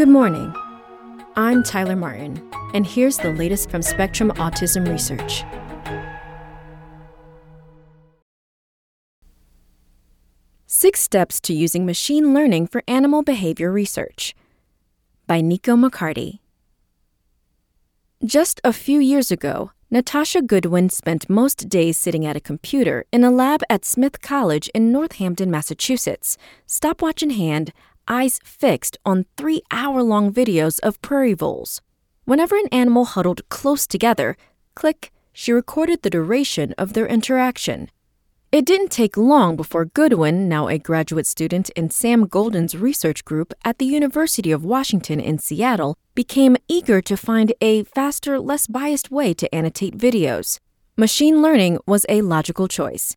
Good morning. I'm Tyler Martin, and here's the latest from Spectrum Autism Research. Six Steps to Using Machine Learning for Animal Behavior Research by Niko McCarty. Just a few years ago, Nastacia Goodwin spent most days sitting at a computer in a lab at Smith College in Northampton, Massachusetts, stopwatch in hand, eyes fixed on three hour long videos of prairie voles. Whenever an animal huddled close together, click, she recorded the duration of their interaction. It didn't take long before Goodwin, now a graduate student in Sam Golden's research group at the University of Washington in Seattle, became eager to find a faster, less biased way to annotate videos. Machine learning was a logical choice.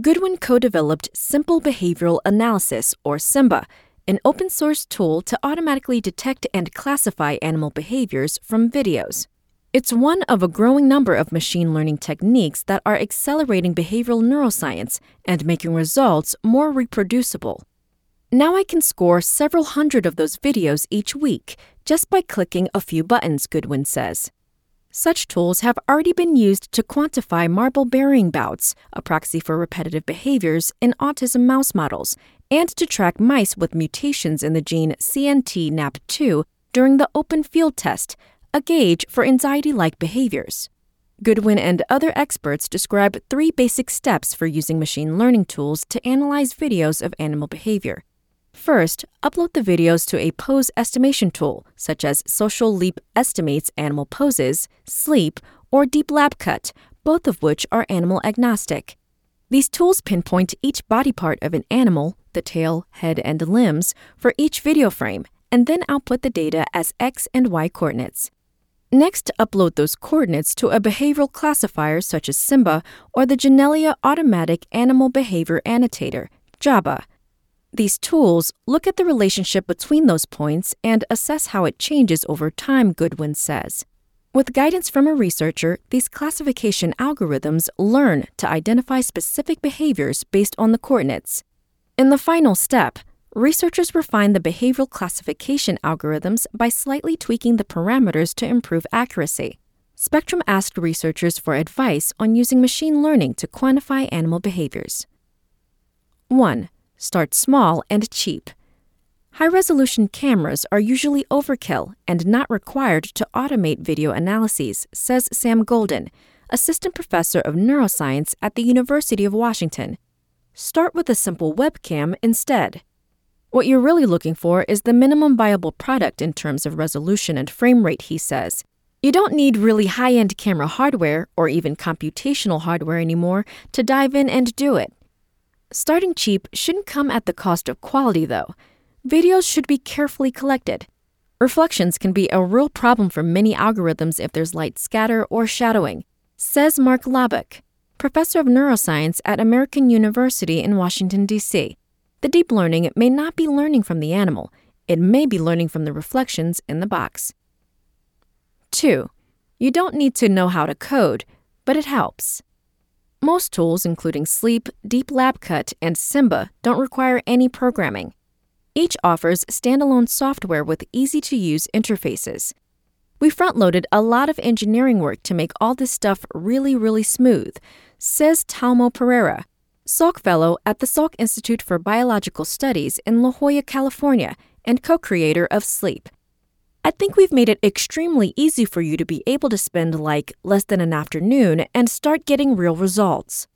Goodwin co developed Simple Behavioral Analysis, or SIMBA, an open source tool to automatically detect and classify animal behaviors from videos. It's one of a growing number of machine learning techniques that are accelerating behavioral neuroscience and making results more reproducible. Now I can score several hundred of those videos each week just by clicking a few buttons, Goodwin says. Such tools have already been used to quantify marble burying bouts, a proxy for repetitive behaviors, in autism mouse models, and to track mice with mutations in the gene CNT-NAP2 during the open field test, a gauge for anxiety like behaviors. Goodwin and other experts describe three basic steps for using machine learning tools to analyze videos of animal behavior. First, upload the videos to a pose estimation tool, such as Social Leap estimates animal poses, SLEAP, or DeepLabCut, both of which are animal agnostic. These tools pinpoint each body part of an animal, the tail, head, and limbs, for each video frame, and then output the data as X and Y coordinates. Next, upload those coordinates to a behavioral classifier such as SIMBA or the Janelia Automatic Animal Behavior Annotator, JABA. These tools look at the relationship between those points and assess how it changes over time, Goodwin says. With guidance from a researcher, these classification algorithms learn to identify specific behaviors based on the coordinates. In the final step, researchers refine the behavioral classification algorithms by slightly tweaking the parameters to improve accuracy. Spectrum asked researchers for advice on using machine learning to quantify animal behaviors. 1. Start small and cheap. High resolution cameras are usually overkill and not required to automate video analyses, says Sam Golden, assistant professor of neuroscience at the University of Washington. Start with a simple webcam instead. What you're really looking for is the minimum viable product in terms of resolution and frame rate, he says. You don't need really high end camera hardware or even computational hardware anymore to dive in and do it. Starting cheap shouldn't come at the cost of quality, though. Videos should be carefully collected. Reflections can be a real problem for many algorithms if there's light scatter or shadowing, says Mark Laubach, professor of neuroscience at American University in Washington, D.C. The deep learning may not be learning from the animal, it may be learning from the reflections in the box. 2. You don't need to know how to code, but it helps. Most tools, including SLEAP, Deep Lab Cut, and Simba, don't require any programming. Each offers standalone software with easy to use interfaces. We front loaded a lot of engineering work to make all this stuff really, really smooth, says Talmo Pereira, Salk Fellow at the Salk Institute for Biological Studies in La Jolla, California, and co creator of SLEAP. I think we've made it extremely easy for you to be able to spend like less than an afternoon and start getting real results.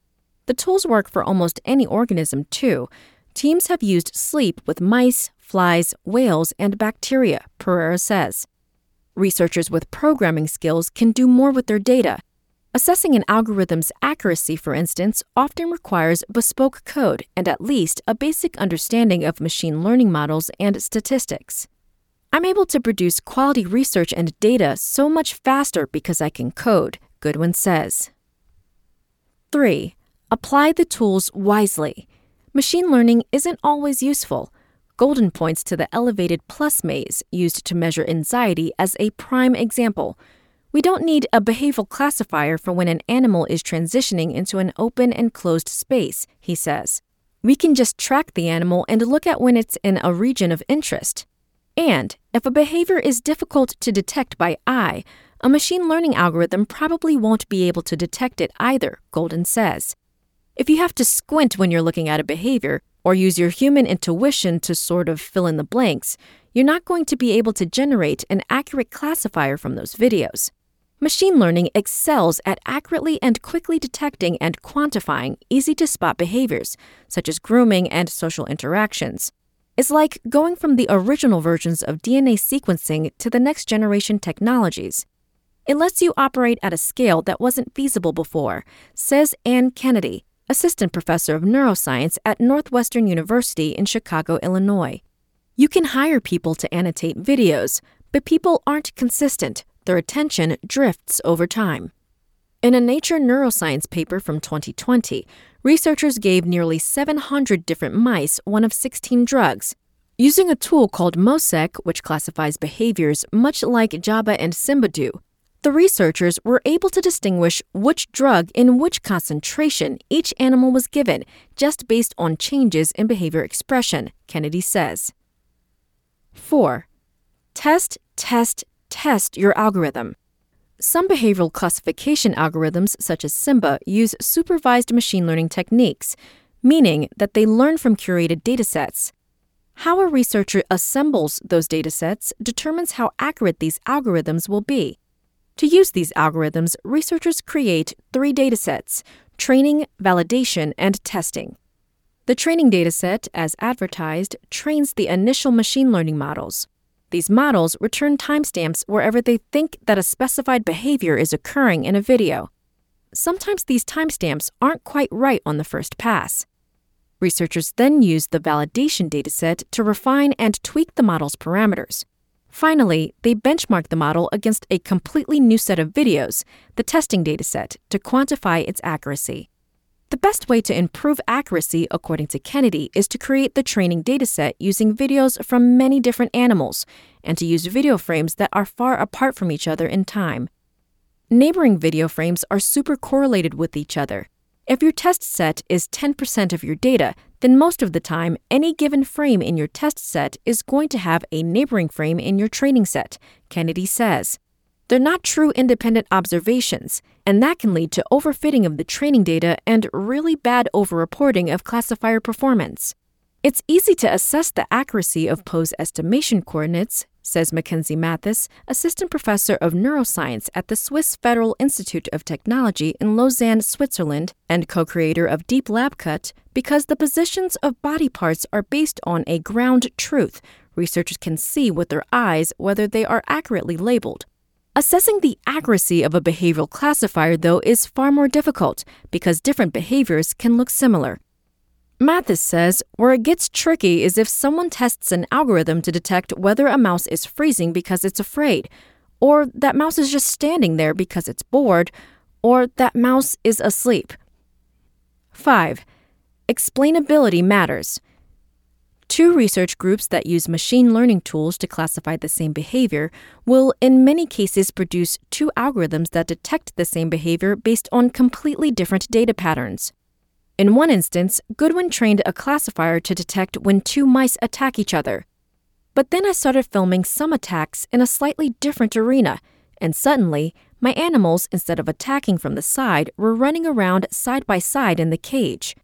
The tools work for almost any organism, too. Teams have used SLEAP with mice, flies, whales, and bacteria, Pereira says. Researchers with programming skills can do more with their data Assessing an algorithm's accuracy, for instance, often requires bespoke code and at least a basic understanding of machine learning models and statistics. I'm able to produce quality research and data so much faster because I can code, Goodwin says. 3. Apply the tools wisely. Machine learning isn't always useful. Golden points to the elevated plus maze used to measure anxiety as a prime example. We don't need a behavioral classifier for when an animal is transitioning into an open and closed space, he says. We can just track the animal and look at when it's in a region of interest. And if a behavior is difficult to detect by eye, a machine learning algorithm probably won't be able to detect it either, Golden says. If you have to squint when you're looking at a behavior, or use your human intuition to sort of fill in the blanks, you're not going to be able to generate an accurate classifier from those videos. Machine learning excels at accurately and quickly detecting and quantifying easy to spot behaviors, such as grooming and social interactions. It's like going from the original versions of DNA sequencing to the next generation technologies. It lets you operate at a scale that wasn't feasible before, says Ann Kennedy, assistant professor of neuroscience at Northwestern University in Chicago, Illinois. You can hire people to annotate videos, but people aren't consistent. Their attention drifts over time. In a Nature Neuroscience paper from 2020, researchers gave nearly 700 different mice one of 16 drugs. Using a tool called MoSeq, which classifies behaviors much like JABA and Simba do, the researchers were able to distinguish which drug in which concentration each animal was given just based on changes in behavior expression, Kennedy says. 4. Test, test, test your algorithm. Some behavioral classification algorithms, such as Simba, use supervised machine learning techniques, meaning that they learn from curated datasets. How a researcher assembles those datasets determines how accurate these algorithms will be. To use these algorithms, researchers create three datasets training, validation, and testing. The training dataset, as advertised, trains the initial machine learning models. These models return timestamps wherever they think that a specified behavior is occurring in a video. Sometimes these timestamps aren't quite right on the first pass. Researchers then use the validation dataset to refine and tweak the model's parameters. Finally, they benchmark the model against a completely new set of videos, the testing dataset, to quantify its accuracy. The best way to improve accuracy, according to Kennedy, is to create the training dataset using videos from many different animals and to use video frames that are far apart from each other in time. Neighboring video frames are super correlated with each other. If your test set is 10% of your data, then most of the time, any given frame in your test set is going to have a neighboring frame in your training set, Kennedy says. They're not true independent observations, and that can lead to overfitting of the training data and really bad overreporting of classifier performance. It's easy to assess the accuracy of pose estimation coordinates says Mackenzie Mathis, assistant professor of neuroscience at the Swiss Federal Institute of Technology in Lausanne, Switzerland, and co creator of DeepLabCut, because the positions of body parts are based on a ground truth. Researchers can see with their eyes whether they are accurately labeled. Assessing the accuracy of a behavioral classifier, though, is far more difficult because different behaviors can look similar. Mathis says where it gets tricky is if someone tests an algorithm to detect whether a mouse is freezing because it's afraid, or that mouse is just standing there because it's bored, or that mouse is asleep. 5. Explainability matters. Two research groups that use machine learning tools to classify the same behavior will, in many cases, produce two algorithms that detect the same behavior based on completely different data patterns. In one instance, Goodwin trained a classifier to detect when two mice attack each other. But then I started filming some attacks in a slightly different arena, and suddenly, my animals, instead of attacking from the side, were running around side by side in the cage.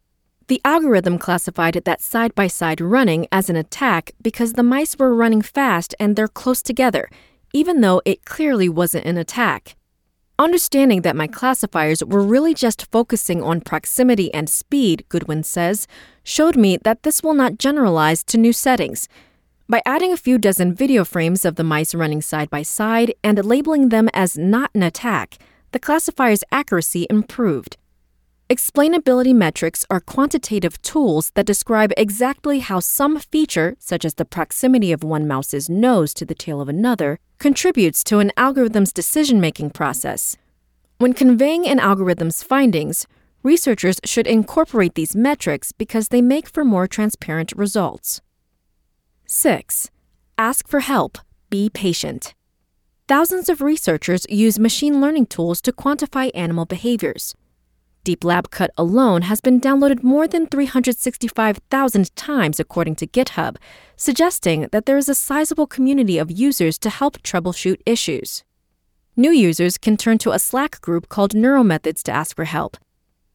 The algorithm classified that side by side running as an attack because the mice were running fast and they're close together, even though it clearly wasn't an attack. Understanding that my classifiers were really just focusing on proximity and speed, Goodwin says, showed me that this will not generalize to new settings. By adding a few dozen video frames of the mice running side by side and labeling them as not an attack, the classifier's accuracy improved. Explainability metrics are quantitative tools that describe exactly how some feature, such as the proximity of one mouse's nose to the tail of another, contributes to an algorithm's decision making process. When conveying an algorithm's findings, researchers should incorporate these metrics because they make for more transparent results. 6. Ask for help. Be patient. Thousands of researchers use machine learning tools to quantify animal behaviors. DeepLabCut alone has been downloaded more than 365,000 times, according to GitHub, suggesting that there is a sizable community of users to help troubleshoot issues. New users can turn to a Slack group called Neuromethods to ask for help.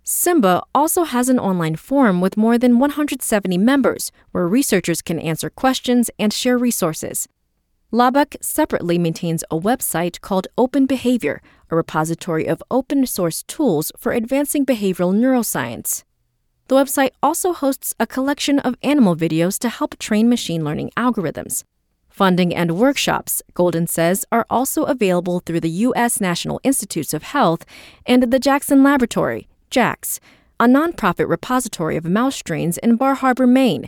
Simba also has an online forum with more than 170 members where researchers can answer questions and share resources. Laubach separately maintains a website called Open Behavior, a repository of open source tools for advancing behavioral neuroscience. The website also hosts a collection of animal videos to help train machine learning algorithms. Funding and workshops, Golden says, are also available through the U.S. National Institutes of Health and the Jackson Laboratory, JAX, a nonprofit repository of mouse strains in Bar Harbor, Maine,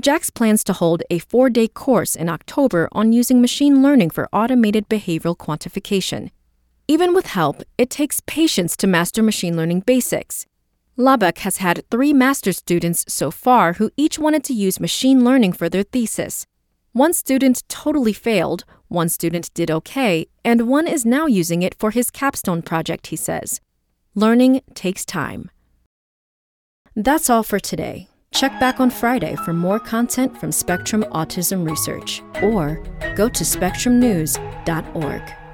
JAX plans to hold a four day course in October on using machine learning for automated behavioral quantification. Even with help, it takes patience to master machine learning basics. Laubach has had three master's students so far who each wanted to use machine learning for their thesis. One student totally failed, one student did okay, and one is now using it for his capstone project, he says. Learning takes time. That's all for today. Check back on Friday for more content from Spectrum Autism Research or go to spectrumnews.org.